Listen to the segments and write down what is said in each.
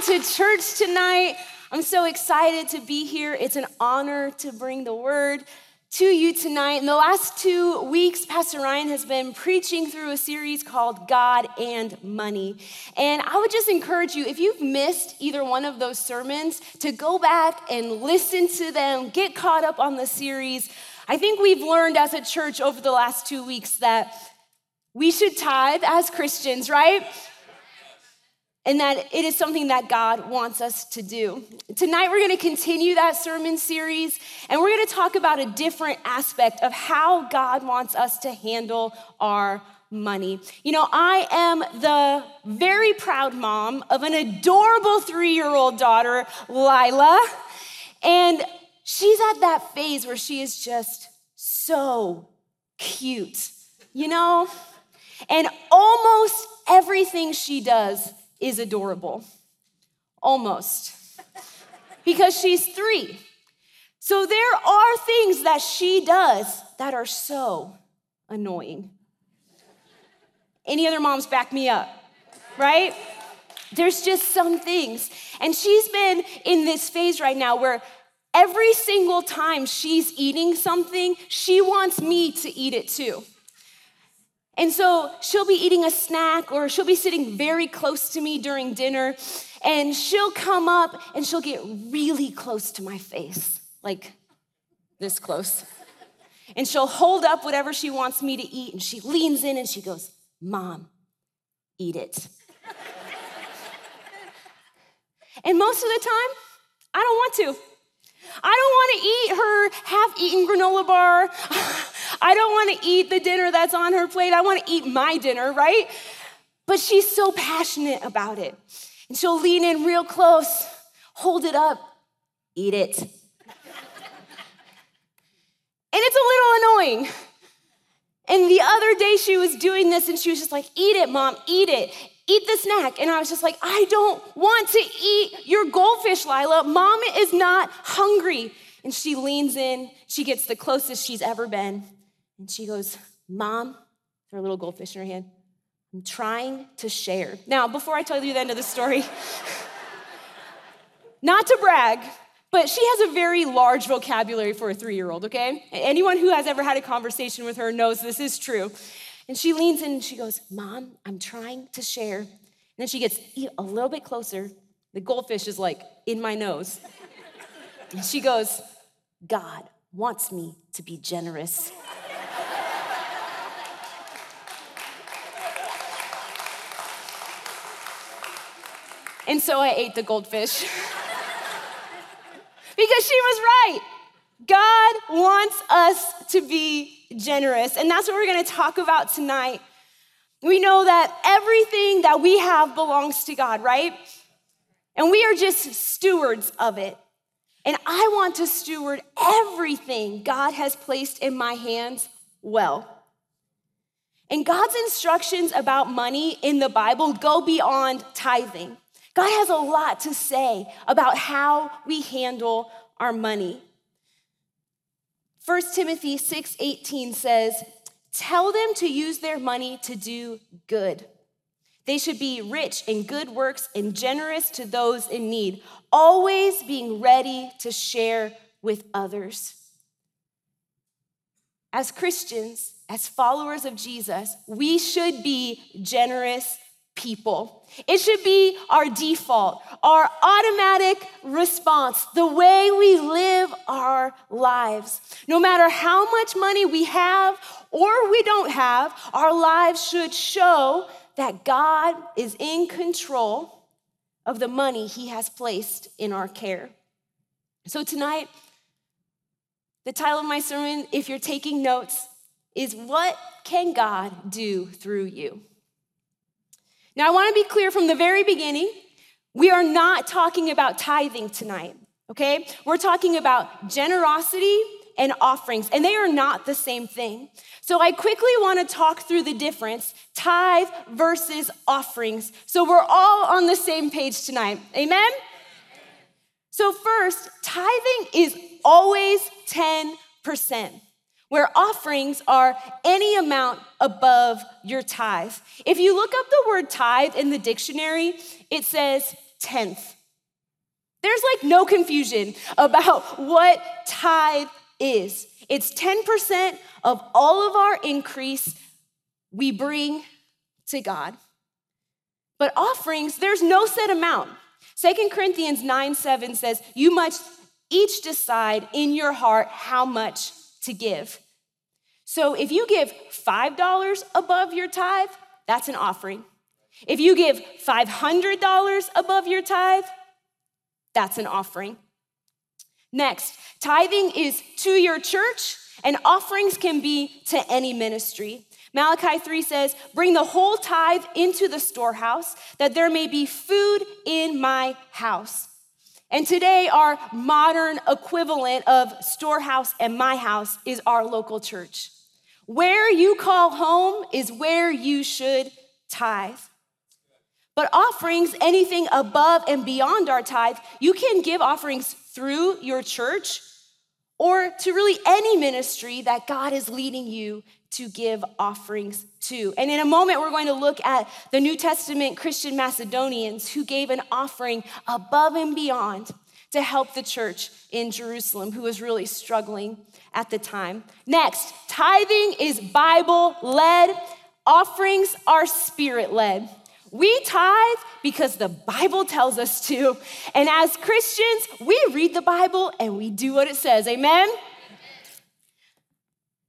to church tonight. I'm so excited to be here. It's an honor to bring the word to you tonight. In the last two weeks, Pastor Ryan has been preaching through a series called God and Money. And I would just encourage you, if you've missed either one of those sermons, to go back and listen to them, get caught up on the series. I think we've learned as a church over the last two weeks that we should tithe as Christians, right? And that it is something that God wants us to do. Tonight, we're gonna continue that sermon series, and we're gonna talk about a different aspect of how God wants us to handle our money. You know, I am the very proud mom of an adorable three year old daughter, Lila, and she's at that phase where she is just so cute, you know? And almost everything she does is adorable. Almost. because she's three. So there are things that she does that are so annoying. Any other moms back me up, right? There's just some things. And she's been in this phase right now where every single time she's eating something, she wants me to eat it too. And so she'll be eating a snack or she'll be sitting very close to me during dinner and she'll come up and she'll get really close to my face, like this close. And she'll hold up whatever she wants me to eat and she leans in and she goes, Mom, eat it. and most of the time, I don't want to. I don't want to eat her half eaten granola bar. I don't want to eat the dinner that's on her plate. I want to eat my dinner, right? But she's so passionate about it. And she'll lean in real close, hold it up, eat it. and it's a little annoying. And the other day she was doing this and she was just like, Eat it, mom, eat it. Eat the snack. And I was just like, I don't want to eat your goldfish, Lila. Mom is not hungry. And she leans in, she gets the closest she's ever been. And she goes, Mom, her little goldfish in her hand, I'm trying to share. Now, before I tell you the end of the story, not to brag, but she has a very large vocabulary for a three year old, okay? Anyone who has ever had a conversation with her knows this is true. And she leans in and she goes, Mom, I'm trying to share. And then she gets a little bit closer. The goldfish is like in my nose. And she goes, God wants me to be generous. And so I ate the goldfish. because she was right. God wants us to be generous. And that's what we're gonna talk about tonight. We know that everything that we have belongs to God, right? And we are just stewards of it. And I want to steward everything God has placed in my hands well. And God's instructions about money in the Bible go beyond tithing. God has a lot to say about how we handle our money. 1 Timothy 6:18 says, "Tell them to use their money to do good. They should be rich in good works and generous to those in need, always being ready to share with others." As Christians, as followers of Jesus, we should be generous people. It should be our default, our automatic response, the way we live our lives. No matter how much money we have or we don't have, our lives should show that God is in control of the money He has placed in our care. So, tonight, the title of my sermon, if you're taking notes, is What Can God Do Through You? Now, I want to be clear from the very beginning we are not talking about tithing tonight, okay? We're talking about generosity and offerings, and they are not the same thing. So, I quickly want to talk through the difference tithe versus offerings. So, we're all on the same page tonight. Amen? So, first, tithing is always 10% where offerings are any amount above your tithe. If you look up the word tithe in the dictionary, it says tenth. There's like no confusion about what tithe is. It's 10% of all of our increase we bring to God. But offerings, there's no set amount. Second Corinthians 9 7 says, You must each decide in your heart how much to give. So if you give $5 above your tithe, that's an offering. If you give $500 above your tithe, that's an offering. Next, tithing is to your church, and offerings can be to any ministry. Malachi 3 says, Bring the whole tithe into the storehouse, that there may be food in my house. And today, our modern equivalent of storehouse and my house is our local church. Where you call home is where you should tithe. But offerings, anything above and beyond our tithe, you can give offerings through your church or to really any ministry that God is leading you to give offerings to. And in a moment, we're going to look at the New Testament Christian Macedonians who gave an offering above and beyond to help the church in Jerusalem, who was really struggling at the time. Next, tithing is Bible led, offerings are spirit led. We tithe because the Bible tells us to. And as Christians, we read the Bible and we do what it says. Amen?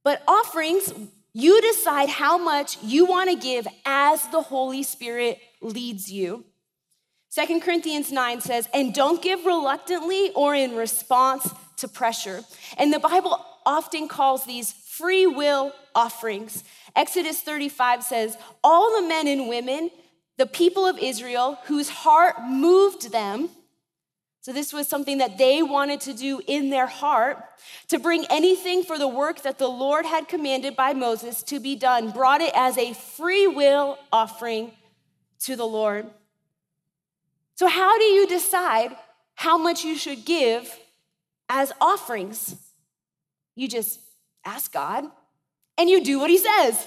But offerings, you decide how much you want to give as the Holy Spirit leads you. Second Corinthians 9 says, and don't give reluctantly or in response to pressure. And the Bible often calls these free will offerings. Exodus 35 says, all the men and women the people of Israel whose heart moved them. So, this was something that they wanted to do in their heart to bring anything for the work that the Lord had commanded by Moses to be done, brought it as a free will offering to the Lord. So, how do you decide how much you should give as offerings? You just ask God and you do what He says.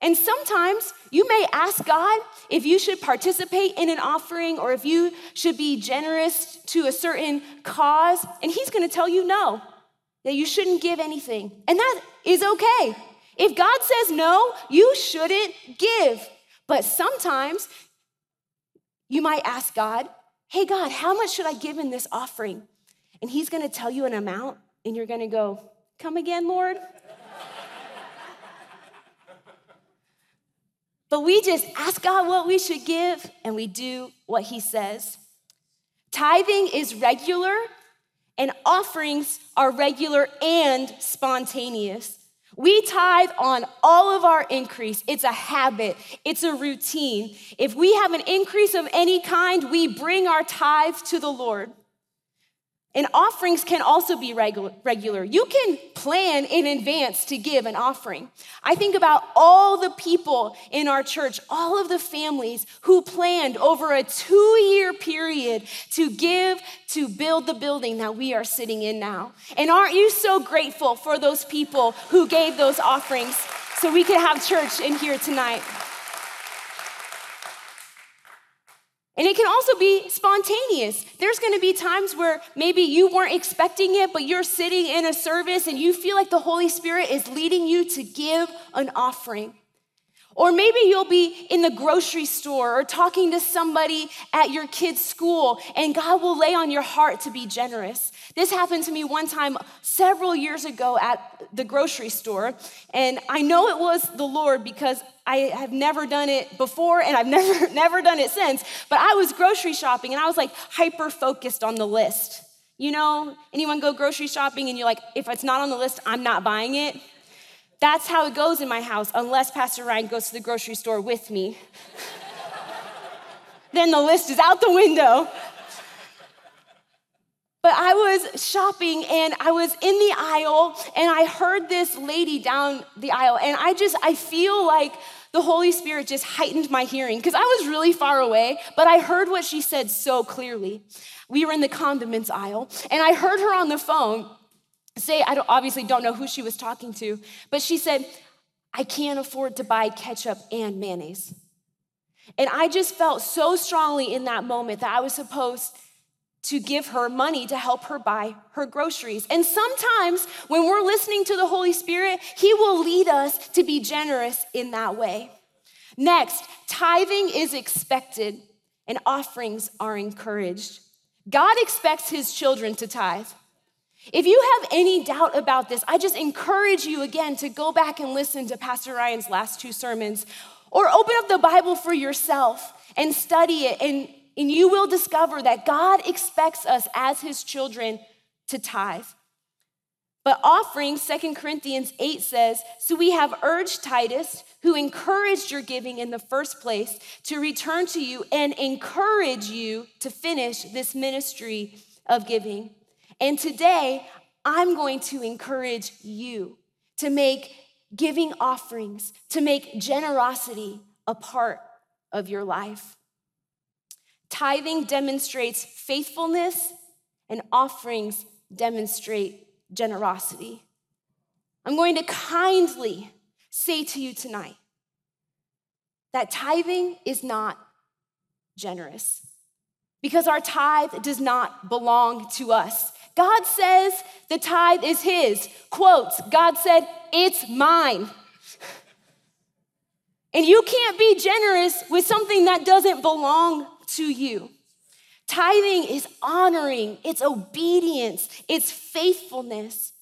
And sometimes you may ask God if you should participate in an offering or if you should be generous to a certain cause, and He's gonna tell you no, that you shouldn't give anything. And that is okay. If God says no, you shouldn't give. But sometimes you might ask God, hey, God, how much should I give in this offering? And He's gonna tell you an amount, and you're gonna go, come again, Lord? But we just ask God what we should give and we do what He says. Tithing is regular, and offerings are regular and spontaneous. We tithe on all of our increase. It's a habit, it's a routine. If we have an increase of any kind, we bring our tithe to the Lord. And offerings can also be regular. You can plan in advance to give an offering. I think about all the people in our church, all of the families who planned over a two year period to give to build the building that we are sitting in now. And aren't you so grateful for those people who gave those offerings so we could have church in here tonight? And it can also be spontaneous. There's gonna be times where maybe you weren't expecting it, but you're sitting in a service and you feel like the Holy Spirit is leading you to give an offering. Or maybe you'll be in the grocery store or talking to somebody at your kid's school, and God will lay on your heart to be generous. This happened to me one time several years ago at the grocery store, and I know it was the Lord because I have never done it before and I've never never done it since, but I was grocery shopping and I was like hyper focused on the list. You know, anyone go grocery shopping and you're like if it's not on the list, I'm not buying it. That's how it goes in my house, unless Pastor Ryan goes to the grocery store with me. then the list is out the window. But I was shopping and I was in the aisle and I heard this lady down the aisle and I just, I feel like the Holy Spirit just heightened my hearing because I was really far away, but I heard what she said so clearly. We were in the condiments aisle and I heard her on the phone say, I don't, obviously don't know who she was talking to, but she said, I can't afford to buy ketchup and mayonnaise. And I just felt so strongly in that moment that I was supposed to give her money to help her buy her groceries. And sometimes when we're listening to the Holy Spirit, He will lead us to be generous in that way. Next, tithing is expected and offerings are encouraged. God expects His children to tithe. If you have any doubt about this, I just encourage you again to go back and listen to Pastor Ryan's last two sermons or open up the Bible for yourself and study it, and, and you will discover that God expects us as his children to tithe. But offering, Second Corinthians 8 says, So we have urged Titus, who encouraged your giving in the first place, to return to you and encourage you to finish this ministry of giving. And today, I'm going to encourage you to make giving offerings, to make generosity a part of your life. Tithing demonstrates faithfulness, and offerings demonstrate generosity. I'm going to kindly say to you tonight that tithing is not generous because our tithe does not belong to us. God says the tithe is His. Quotes, God said, It's mine. And you can't be generous with something that doesn't belong to you. Tithing is honoring, it's obedience, it's faithfulness.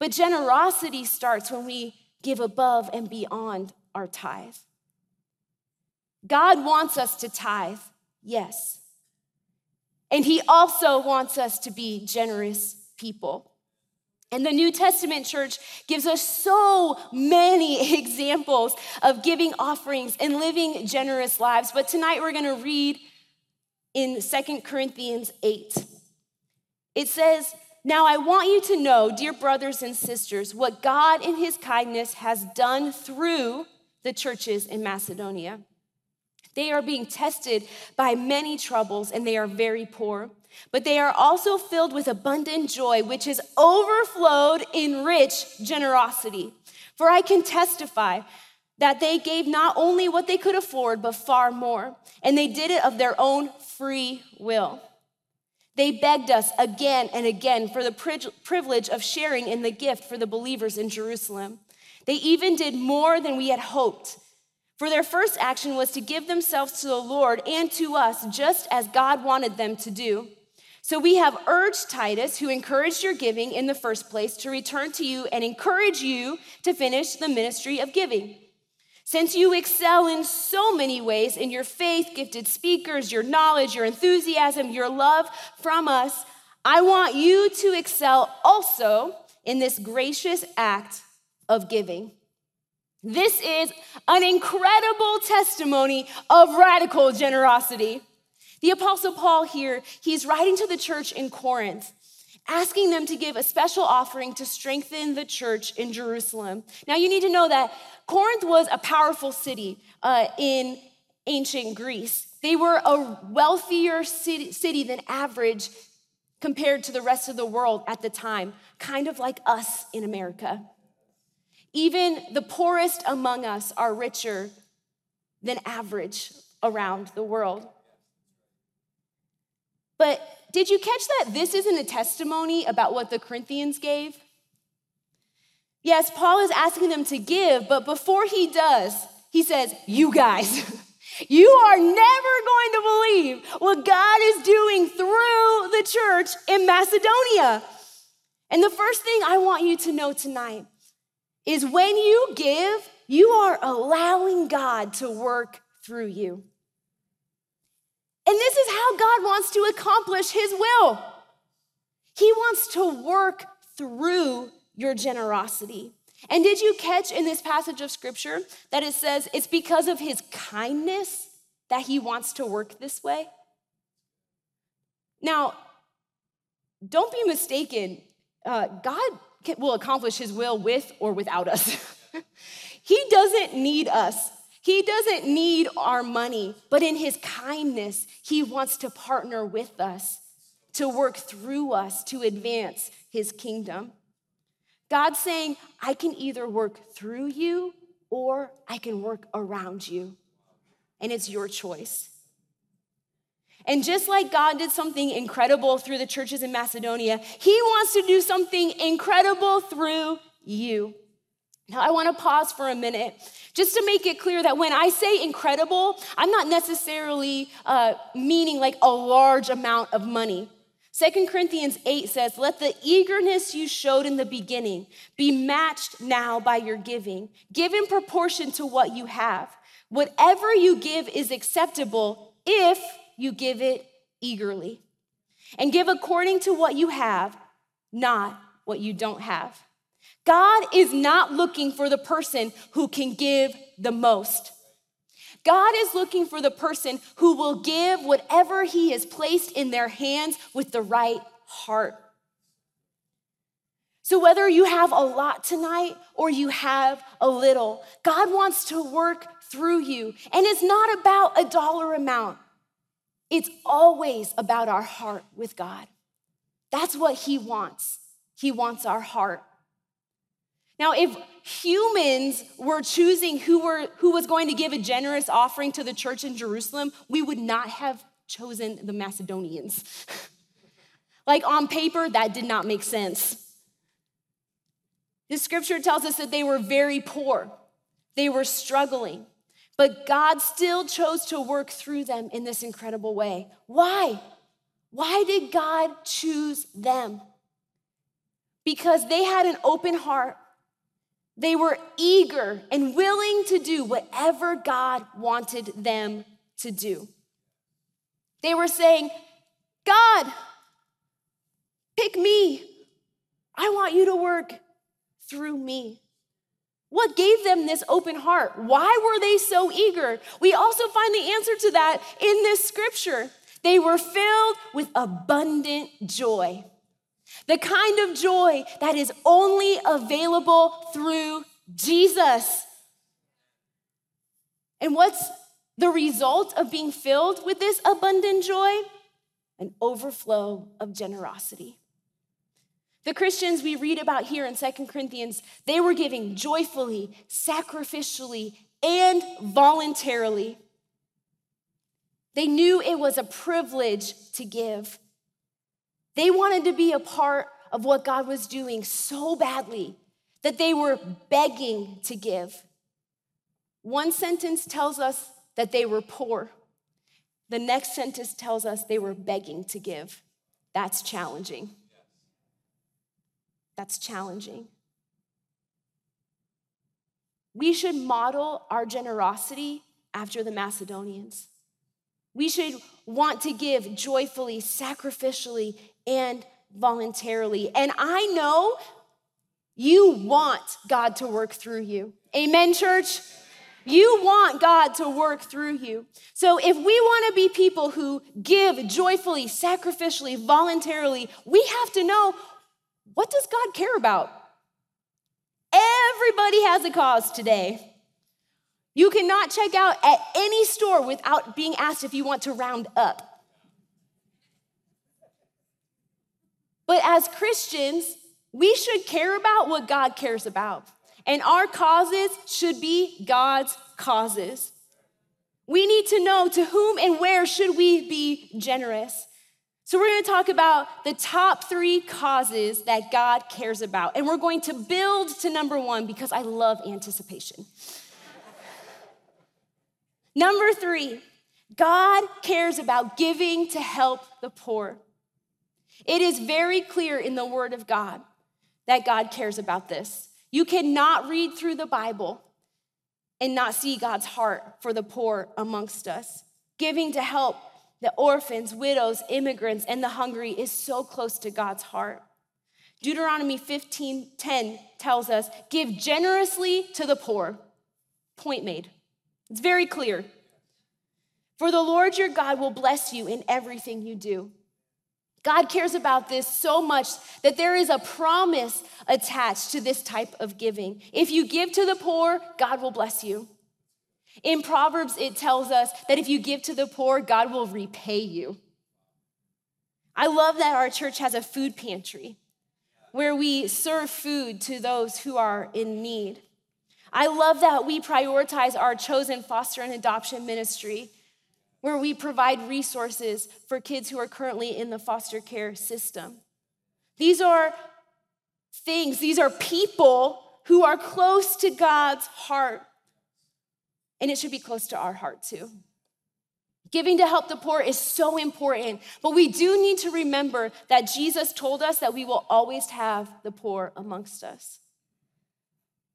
But generosity starts when we give above and beyond our tithe. God wants us to tithe, yes. And he also wants us to be generous people. And the New Testament church gives us so many examples of giving offerings and living generous lives. But tonight we're going to read in Second Corinthians 8. It says, Now I want you to know, dear brothers and sisters, what God in his kindness has done through the churches in Macedonia. They are being tested by many troubles and they are very poor. But they are also filled with abundant joy, which is overflowed in rich generosity. For I can testify that they gave not only what they could afford, but far more. And they did it of their own free will. They begged us again and again for the privilege of sharing in the gift for the believers in Jerusalem. They even did more than we had hoped for their first action was to give themselves to the Lord and to us, just as God wanted them to do. So we have urged Titus, who encouraged your giving in the first place, to return to you and encourage you to finish the ministry of giving. Since you excel in so many ways in your faith, gifted speakers, your knowledge, your enthusiasm, your love from us, I want you to excel also in this gracious act of giving. This is an incredible testimony of radical generosity. The Apostle Paul here, he's writing to the church in Corinth, asking them to give a special offering to strengthen the church in Jerusalem. Now, you need to know that Corinth was a powerful city uh, in ancient Greece. They were a wealthier city, city than average compared to the rest of the world at the time, kind of like us in America. Even the poorest among us are richer than average around the world. But did you catch that this isn't a testimony about what the Corinthians gave? Yes, Paul is asking them to give, but before he does, he says, You guys, you are never going to believe what God is doing through the church in Macedonia. And the first thing I want you to know tonight is when you give, you are allowing God to work through you. And this is how God wants to accomplish his will. He wants to work through your generosity. And did you catch in this passage of scripture that it says it's because of his kindness that he wants to work this way? Now, don't be mistaken. Uh, God will accomplish his will with or without us. he doesn't need us. He doesn't need our money, but in his kindness, he wants to partner with us to work through us to advance his kingdom. God's saying, I can either work through you or I can work around you. and it's your choice. And just like God did something incredible through the churches in Macedonia, He wants to do something incredible through you. Now, I want to pause for a minute just to make it clear that when I say incredible, I'm not necessarily uh, meaning like a large amount of money. Second Corinthians 8 says, Let the eagerness you showed in the beginning be matched now by your giving. Give in proportion to what you have. Whatever you give is acceptable if you give it eagerly. And give according to what you have, not what you don't have. God is not looking for the person who can give the most. God is looking for the person who will give whatever He has placed in their hands with the right heart. So, whether you have a lot tonight or you have a little, God wants to work through you. And it's not about a dollar amount, it's always about our heart with God. That's what He wants. He wants our heart. Now, if humans were choosing who, were, who was going to give a generous offering to the church in Jerusalem, we would not have chosen the Macedonians. like on paper, that did not make sense. The scripture tells us that they were very poor, they were struggling, but God still chose to work through them in this incredible way. Why? Why did God choose them? Because they had an open heart they were eager and willing to do whatever God wanted them to do. They were saying, God, pick me. I want you to work through me. What gave them this open heart? Why were they so eager? We also find the answer to that in this scripture. They were filled with abundant joy. The kind of joy that is only available through Jesus. And what's the result of being filled with this abundant joy? An overflow of generosity. The Christians we read about here in Second Corinthians, they were giving joyfully, sacrificially, and voluntarily. They knew it was a privilege to give. They wanted to be a part of what God was doing so badly that they were begging to give. One sentence tells us that they were poor. The next sentence tells us they were begging to give. That's challenging. That's challenging. We should model our generosity after the Macedonians. We should want to give joyfully, sacrificially, and voluntarily. And I know you want God to work through you. Amen, church? You want God to work through you. So, if we want to be people who give joyfully, sacrificially, voluntarily, we have to know what does God care about? Everybody has a cause today. You cannot check out at any store without being asked if you want to round up. But as Christians, we should care about what God cares about. And our causes should be God's causes. We need to know to whom and where should we be generous. So we're going to talk about the top 3 causes that God cares about. And we're going to build to number 1 because I love anticipation. number 3, God cares about giving to help the poor. It is very clear in the Word of God that God cares about this. You cannot read through the Bible and not see God's heart for the poor amongst us. Giving to help the orphans, widows, immigrants, and the hungry is so close to God's heart. Deuteronomy 15:10 tells us, "Give generously to the poor." Point made. It's very clear. For the Lord your God will bless you in everything you do. God cares about this so much that there is a promise attached to this type of giving. If you give to the poor, God will bless you. In Proverbs, it tells us that if you give to the poor, God will repay you. I love that our church has a food pantry where we serve food to those who are in need. I love that we prioritize our chosen foster and adoption ministry, where we provide resources for kids who are currently in the foster care system. These are things, these are people who are close to God's heart. And it should be close to our heart too. Giving to help the poor is so important, but we do need to remember that Jesus told us that we will always have the poor amongst us.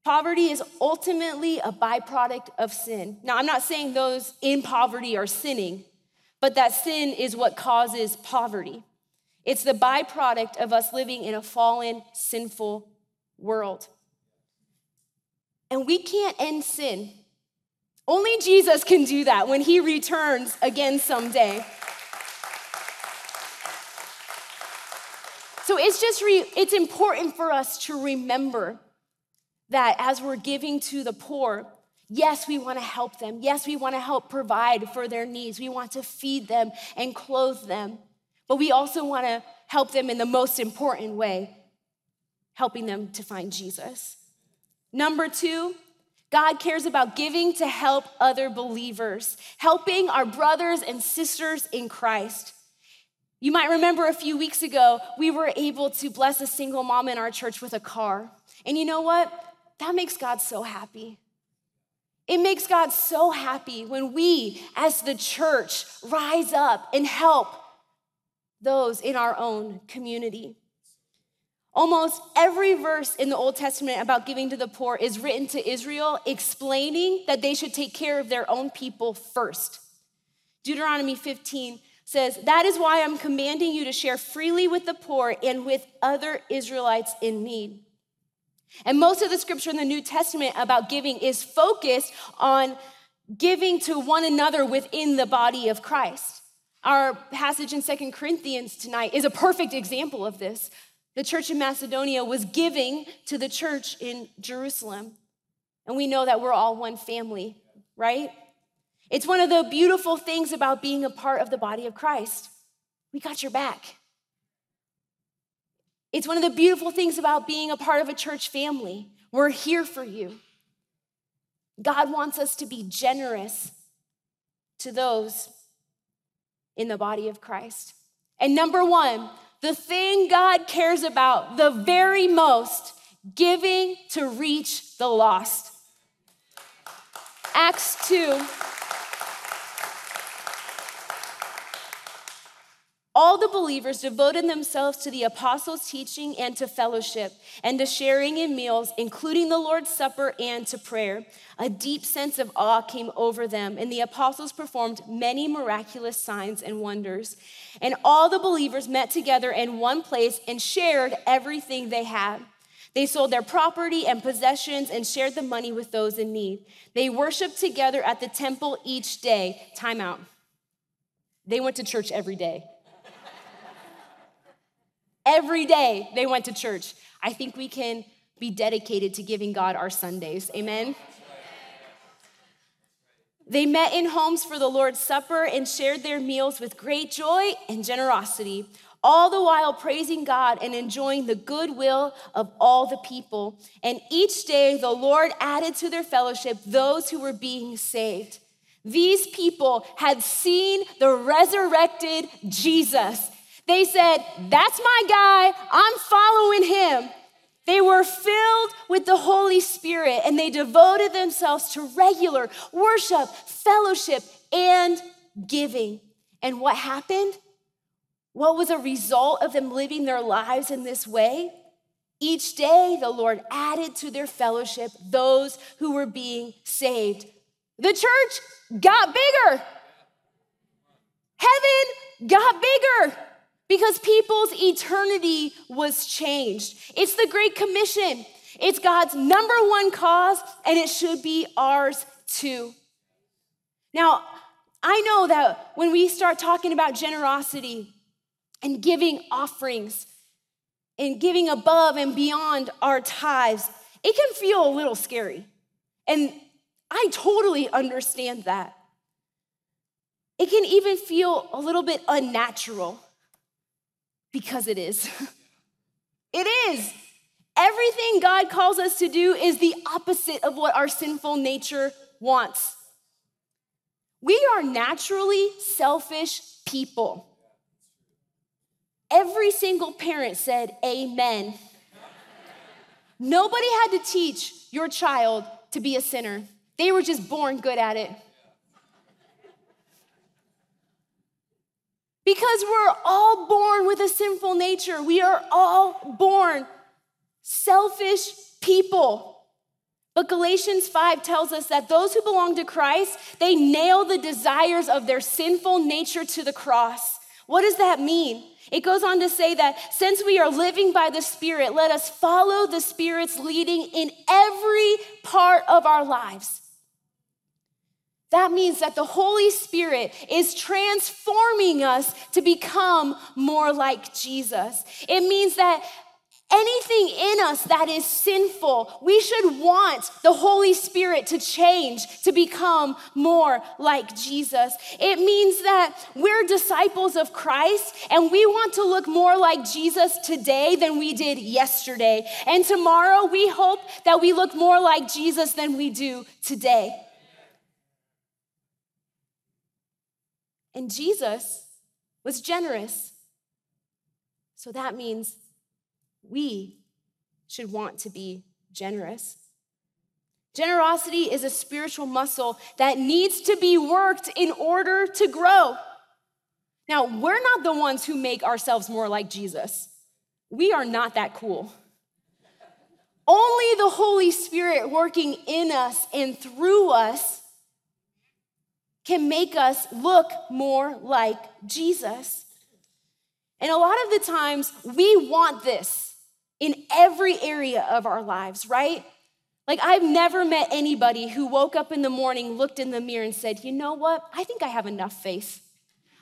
Poverty is ultimately a byproduct of sin. Now, I'm not saying those in poverty are sinning, but that sin is what causes poverty. It's the byproduct of us living in a fallen, sinful world. And we can't end sin. Only Jesus can do that when he returns again someday. So it's just re- it's important for us to remember that as we're giving to the poor, yes, we want to help them. Yes, we want to help provide for their needs. We want to feed them and clothe them. But we also want to help them in the most important way, helping them to find Jesus. Number two, God cares about giving to help other believers, helping our brothers and sisters in Christ. You might remember a few weeks ago, we were able to bless a single mom in our church with a car. And you know what? That makes God so happy. It makes God so happy when we, as the church, rise up and help those in our own community. Almost every verse in the Old Testament about giving to the poor is written to Israel, explaining that they should take care of their own people first. Deuteronomy 15 says, That is why I'm commanding you to share freely with the poor and with other Israelites in need. And most of the scripture in the New Testament about giving is focused on giving to one another within the body of Christ. Our passage in Second Corinthians tonight is a perfect example of this. The church in Macedonia was giving to the church in Jerusalem. And we know that we're all one family, right? It's one of the beautiful things about being a part of the body of Christ. We got your back. It's one of the beautiful things about being a part of a church family. We're here for you. God wants us to be generous to those in the body of Christ. And number one, the thing God cares about the very most, giving to reach the lost. Acts 2. All the believers devoted themselves to the apostles' teaching and to fellowship and to sharing in meals, including the Lord's Supper and to prayer. A deep sense of awe came over them, and the apostles performed many miraculous signs and wonders. And all the believers met together in one place and shared everything they had. They sold their property and possessions and shared the money with those in need. They worshiped together at the temple each day. Time out. They went to church every day. Every day they went to church. I think we can be dedicated to giving God our Sundays. Amen. They met in homes for the Lord's Supper and shared their meals with great joy and generosity, all the while praising God and enjoying the goodwill of all the people. And each day the Lord added to their fellowship those who were being saved. These people had seen the resurrected Jesus they said, That's my guy, I'm following him. They were filled with the Holy Spirit and they devoted themselves to regular worship, fellowship, and giving. And what happened? What was a result of them living their lives in this way? Each day, the Lord added to their fellowship those who were being saved. The church got bigger. Heaven got bigger because people's eternity was changed. It's the Great Commission. It's God's number one cause, and it should be ours too. Now, I know that when we start talking about generosity and giving offerings and giving above and beyond our tithes, it can feel a little scary. And I totally understand that. It can even feel a little bit unnatural. Because it is. it is. Everything God calls us to do is the opposite of what our sinful nature wants. We are naturally selfish people. Every single parent said, Amen. Nobody had to teach your child to be a sinner, they were just born good at it. Because we're all born with a sinful nature. We are all born selfish people. But Galatians 5 tells us that those who belong to Christ, they nail the desires of their sinful nature to the cross. What does that mean? It goes on to say that since we are living by the Spirit, let us follow the Spirit's leading in every part of our lives. That means that the Holy Spirit is transforming us to become more like Jesus. It means that anything in us that is sinful, we should want the Holy Spirit to change to become more like Jesus. It means that we're disciples of Christ and we want to look more like Jesus today than we did yesterday. And tomorrow we hope that we look more like Jesus than we do today. And Jesus was generous. So that means we should want to be generous. Generosity is a spiritual muscle that needs to be worked in order to grow. Now, we're not the ones who make ourselves more like Jesus. We are not that cool. Only the Holy Spirit working in us and through us can make us look more like Jesus. And a lot of the times, we want this in every area of our lives, right? Like, I've never met anybody who woke up in the morning, looked in the mirror, and said, You know what? I think I have enough faith.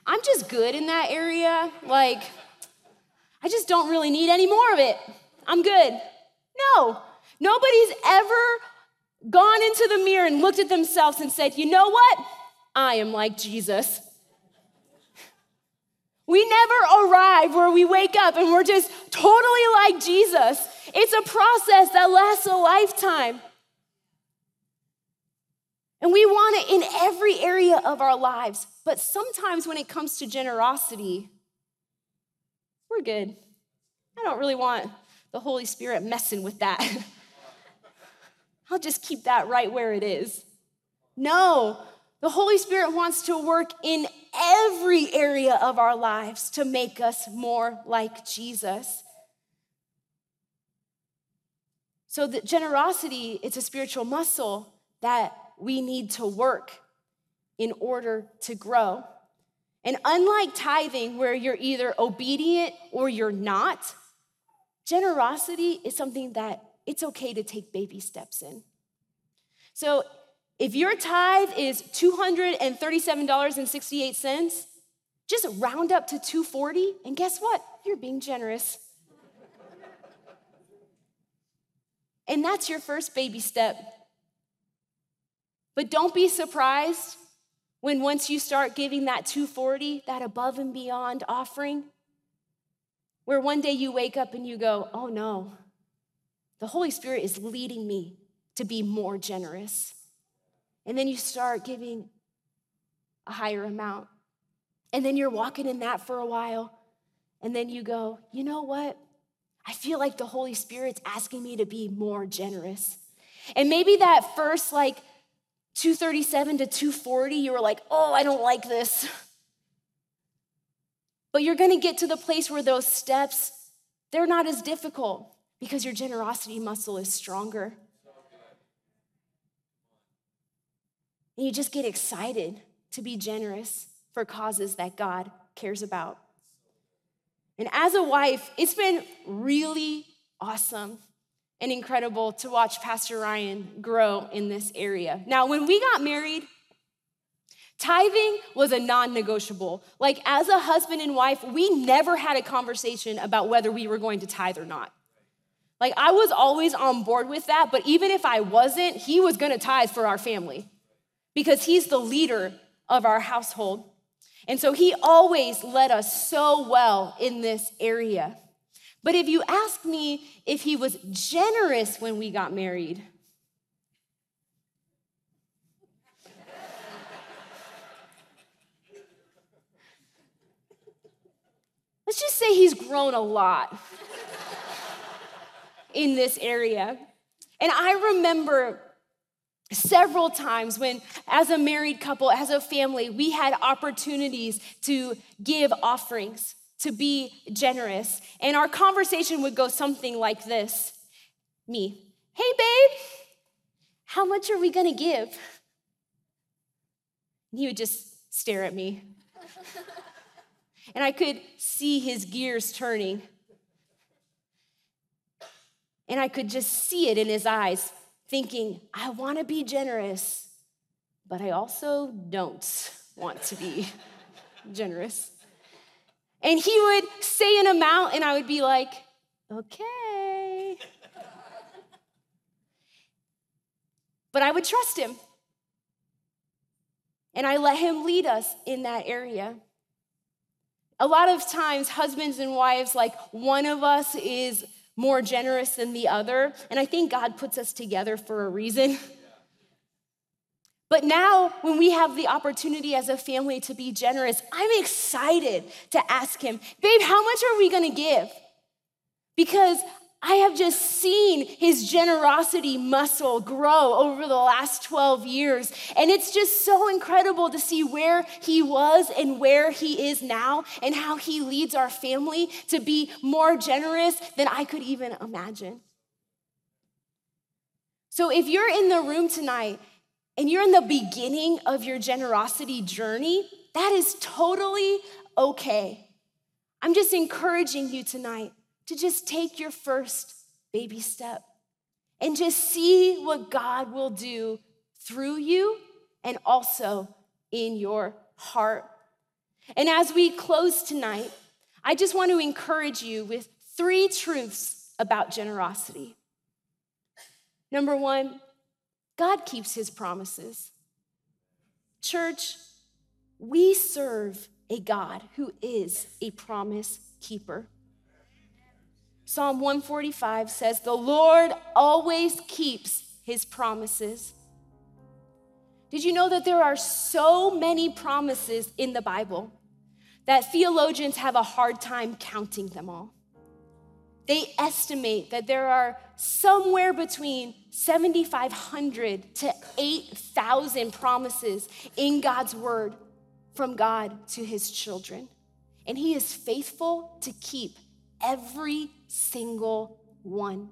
I'm just good in that area. Like, I just don't really need any more of it. I'm good. No, nobody's ever gone into the mirror and looked at themselves and said, You know what? I am like Jesus. We never arrive where we wake up and we're just totally like Jesus. It's a process that lasts a lifetime. And we want it in every area of our lives. But sometimes when it comes to generosity, we're good. I don't really want the Holy Spirit messing with that. I'll just keep that right where it is. No, the Holy Spirit wants to work in every area of our lives to make us more like Jesus. So that generosity, it's a spiritual muscle that we need to work in order to grow. And unlike tithing, where you're either obedient or you're not, generosity is something that it's okay to take baby steps in. So if your tithe is $237.68, just round up to 240 and guess what? You're being generous. and that's your first baby step. But don't be surprised when once you start giving that 240, that above and beyond offering, where one day you wake up and you go, "Oh no. The Holy Spirit is leading me to be more generous." And then you start giving a higher amount. And then you're walking in that for a while. And then you go, you know what? I feel like the Holy Spirit's asking me to be more generous. And maybe that first, like 237 to 240, you were like, oh, I don't like this. But you're gonna get to the place where those steps, they're not as difficult because your generosity muscle is stronger. And you just get excited to be generous for causes that God cares about. And as a wife, it's been really awesome and incredible to watch Pastor Ryan grow in this area. Now, when we got married, tithing was a non negotiable. Like, as a husband and wife, we never had a conversation about whether we were going to tithe or not. Like, I was always on board with that, but even if I wasn't, he was gonna tithe for our family because he's the leader of our household. And so he always led us so well in this area. But if you ask me if he was generous when we got married, let's just say he's grown a lot in this area. And I remember several times when, as a married couple, as a family, we had opportunities to give offerings, to be generous. And our conversation would go something like this Me, hey, babe, how much are we gonna give? And he would just stare at me. and I could see his gears turning. And I could just see it in his eyes, thinking, I wanna be generous, but I also don't want to be generous. And he would say an amount, and I would be like, okay. but I would trust him. And I let him lead us in that area. A lot of times, husbands and wives, like one of us is more generous than the other. And I think God puts us together for a reason. But now, when we have the opportunity as a family to be generous, I'm excited to ask him, babe, how much are we gonna give? Because I have just seen his generosity muscle grow over the last 12 years. And it's just so incredible to see where he was and where he is now, and how he leads our family to be more generous than I could even imagine. So if you're in the room tonight and you're in the beginning of your generosity journey, that is totally okay. I'm just encouraging you tonight to just take your first baby step and just see what God will do through you and also in your heart. And as we close tonight, I just want to encourage you with three truths about generosity. Number one, God keeps his promises. Church, we serve a God who is a promise keeper. Psalm 145 says, The Lord always keeps his promises. Did you know that there are so many promises in the Bible that theologians have a hard time counting them all? They estimate that there are somewhere between 7,500 to 8,000 promises in God's word from God to his children. And he is faithful to keep every single one.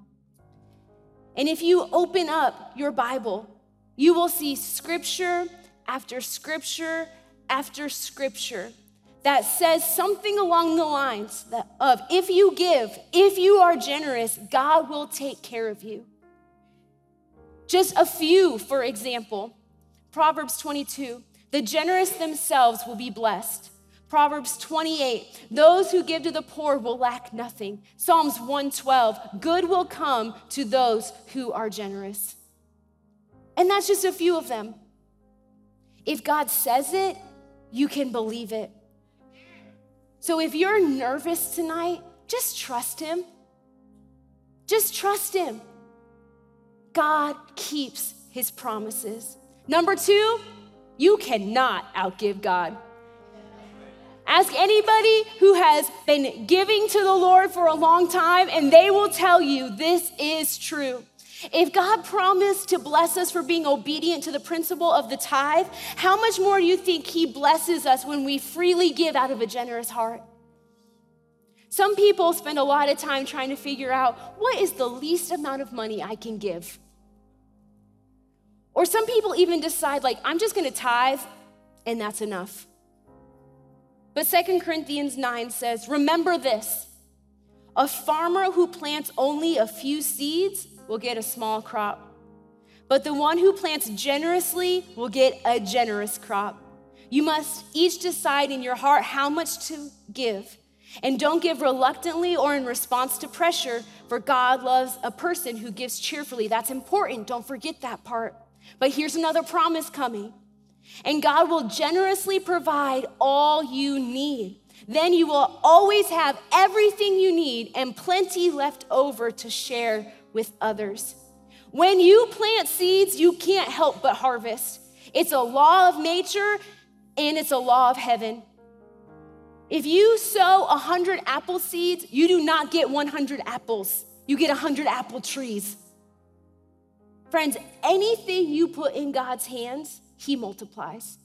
And if you open up your Bible, you will see scripture after scripture after scripture that says something along the lines of if you give, if you are generous, God will take care of you. Just a few, for example, Proverbs 22 the generous themselves will be blessed. Proverbs 28, those who give to the poor will lack nothing. Psalms 112, good will come to those who are generous. And that's just a few of them. If God says it, you can believe it. So if you're nervous tonight, just trust Him. Just trust Him. God keeps His promises. Number two, you cannot outgive God. Ask anybody who has been giving to the Lord for a long time, and they will tell you this is true. If God promised to bless us for being obedient to the principle of the tithe, how much more do you think He blesses us when we freely give out of a generous heart? Some people spend a lot of time trying to figure out what is the least amount of money I can give. Or some people even decide, like, I'm just gonna tithe and that's enough. But Second Corinthians 9 says, Remember this a farmer who plants only a few seeds will get a small crop, but the one who plants generously will get a generous crop. You must each decide in your heart how much to give. And don't give reluctantly or in response to pressure, for God loves a person who gives cheerfully. That's important. Don't forget that part. But here's another promise coming and God will generously provide all you need. Then you will always have everything you need and plenty left over to share with others. When you plant seeds, you can't help but harvest. It's a law of nature and it's a law of heaven. If you sow 100 apple seeds, you do not get 100 apples. You get 100 apple trees. Friends, anything you put in God's hands, He multiplies.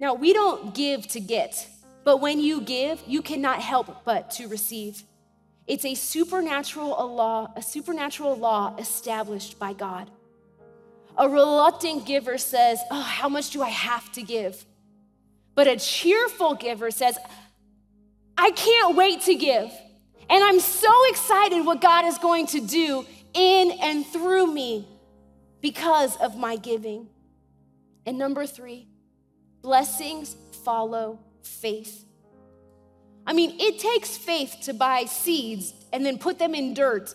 Now, we don't give to get, but when you give, you cannot help but to receive. It's a supernatural law, a supernatural law established by God. A reluctant giver says, Oh, how much do I have to give? But a cheerful giver says, I can't wait to give. And I'm so excited what God is going to do in and through me because of my giving. And number three, Blessings follow faith. I mean, it takes faith to buy seeds and then put them in dirt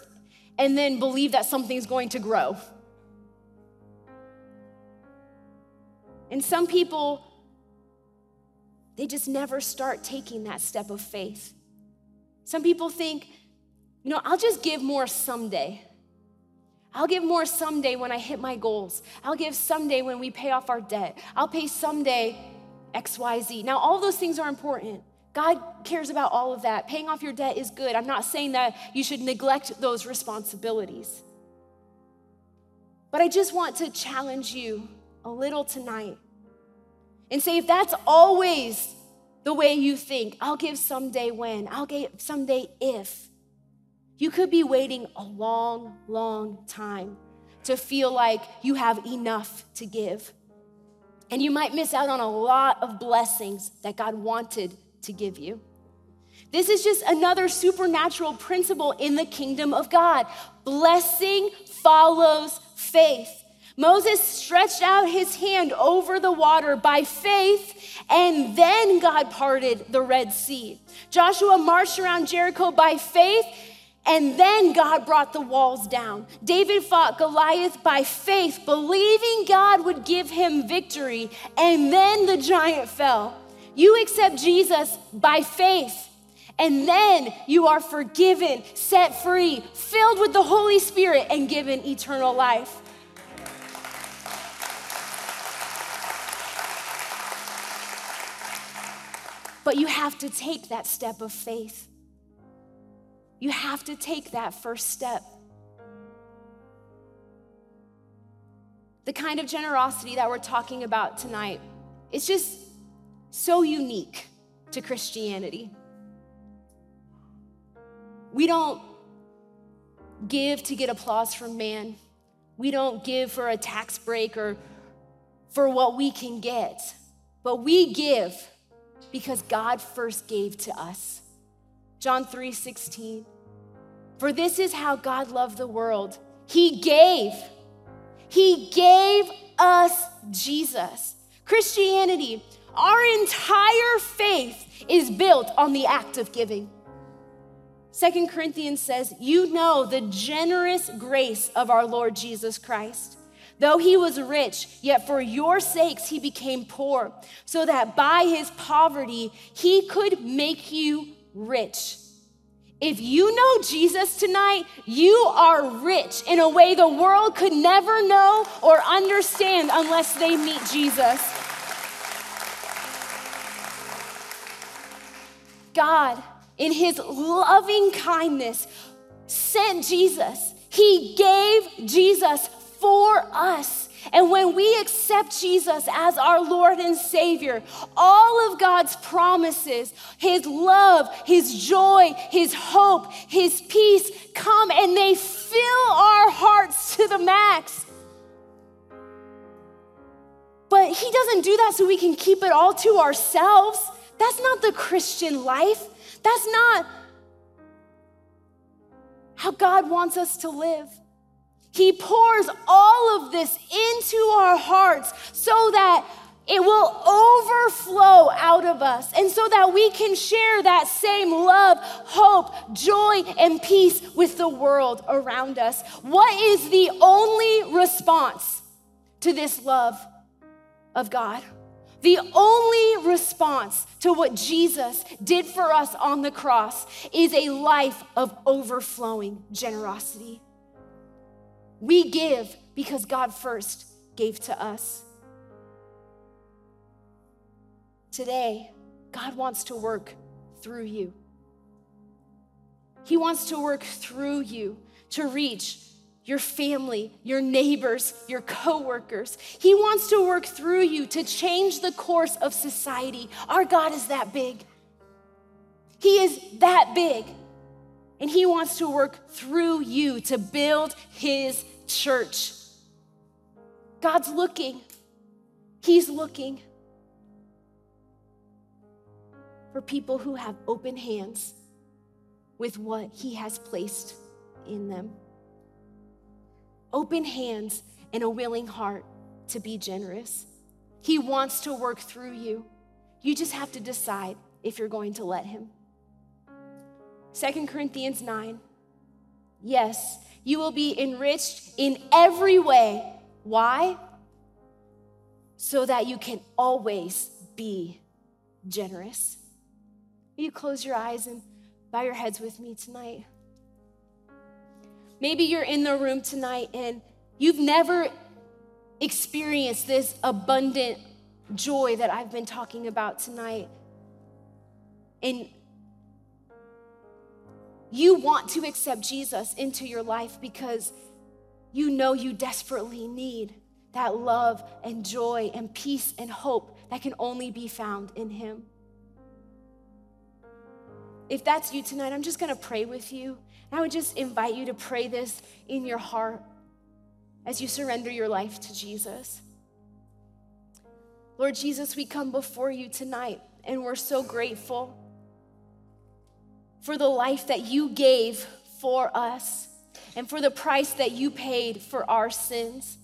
and then believe that something's going to grow. And some people, they just never start taking that step of faith. Some people think, you know, I'll just give more someday. I'll give more someday when I hit my goals. I'll give someday when we pay off our debt. I'll pay someday XYZ. Now, all those things are important. God cares about all of that. Paying off your debt is good. I'm not saying that you should neglect those responsibilities. But I just want to challenge you a little tonight and say if that's always the way you think, I'll give someday when, I'll give someday if you could be waiting a long, long time to feel like you have enough to give. And you might miss out on a lot of blessings that God wanted to give you. This is just another supernatural principle in the kingdom of God. Blessing follows faith. Moses stretched out his hand over the water by faith, and then God parted the Red Sea. Joshua marched around Jericho by faith, and then God brought the walls down. David fought Goliath by faith, believing God would give him victory. And then the giant fell. You accept Jesus by faith. And then you are forgiven, set free, filled with the Holy Spirit, and given eternal life. But you have to take that step of faith. You have to take that first step. The kind of generosity that we're talking about tonight, it's just so unique to Christianity. We don't give to get applause from man. We don't give for a tax break or for what we can get, but we give because God first gave to us. John 3 16. For this is how God loved the world. He gave. He gave us Jesus. Christianity, our entire faith is built on the act of giving. Second Corinthians says, You know the generous grace of our Lord Jesus Christ. Though he was rich, yet for your sakes he became poor, so that by his poverty he could make you rich. If you know Jesus tonight, you are rich in a way the world could never know or understand unless they meet Jesus. God, in his loving kindness, sent Jesus. He gave Jesus for us. And when we accept Jesus as our Lord and Savior, all of God's promises, His love, His joy, His hope, His peace come and they fill our hearts to the max. But He doesn't do that so we can keep it all to ourselves. That's not the Christian life. That's not how God wants us to live. He pours all of this into our hearts so that it will overflow out of us, and so that we can share that same love, hope, joy, and peace with the world around us. What is the only response to this love of God? The only response to what Jesus did for us on the cross is a life of overflowing generosity. We give because God first gave to us. Today, God wants to work through you. He wants to work through you to reach your family, your neighbors, your coworkers. He wants to work through you to change the course of society. Our God is that big. He is that big. And he wants to work through you to build his church. God's looking. He's looking for people who have open hands with what he has placed in them open hands and a willing heart to be generous. He wants to work through you. You just have to decide if you're going to let him. Second Corinthians 9. Yes, you will be enriched in every way. Why? So that you can always be generous. Will you close your eyes and bow your heads with me tonight? Maybe you're in the room tonight and you've never experienced this abundant joy that I've been talking about tonight. And you want to accept Jesus into your life because you know you desperately need that love and joy and peace and hope that can only be found in Him. If that's you tonight, I'm just gonna pray with you. And I would just invite you to pray this in your heart as you surrender your life to Jesus. Lord Jesus, we come before you tonight and we're so grateful for the life that you gave for us and for the price that you paid for our sins.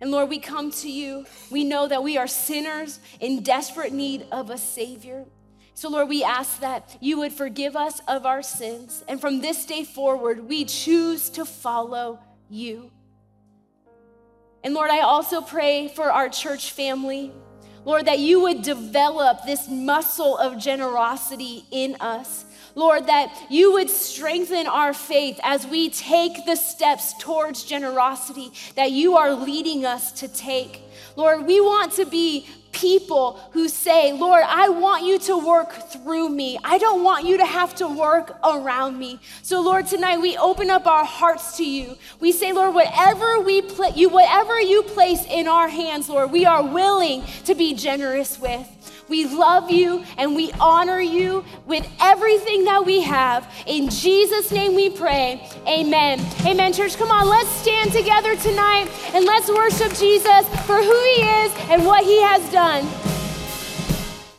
And Lord, we come to you. We know that we are sinners in desperate need of a Savior. So, Lord, we ask that you would forgive us of our sins. And from this day forward, we choose to follow you. And Lord, I also pray for our church family. Lord, that you would develop this muscle of generosity in us. Lord, that you would strengthen our faith as we take the steps towards generosity that you are leading us to take. Lord, we want to be people who say, Lord, I want you to work through me. I don't want you to have to work around me. So, Lord, tonight we open up our hearts to you. We say, Lord, whatever we you, whatever you place in our hands, Lord, we are willing to be generous with. We love you and we honor you with everything that we have. In Jesus' name we pray. Amen. Amen, church. Come on, let's stand together tonight and let's worship Jesus for who he is and what he has done.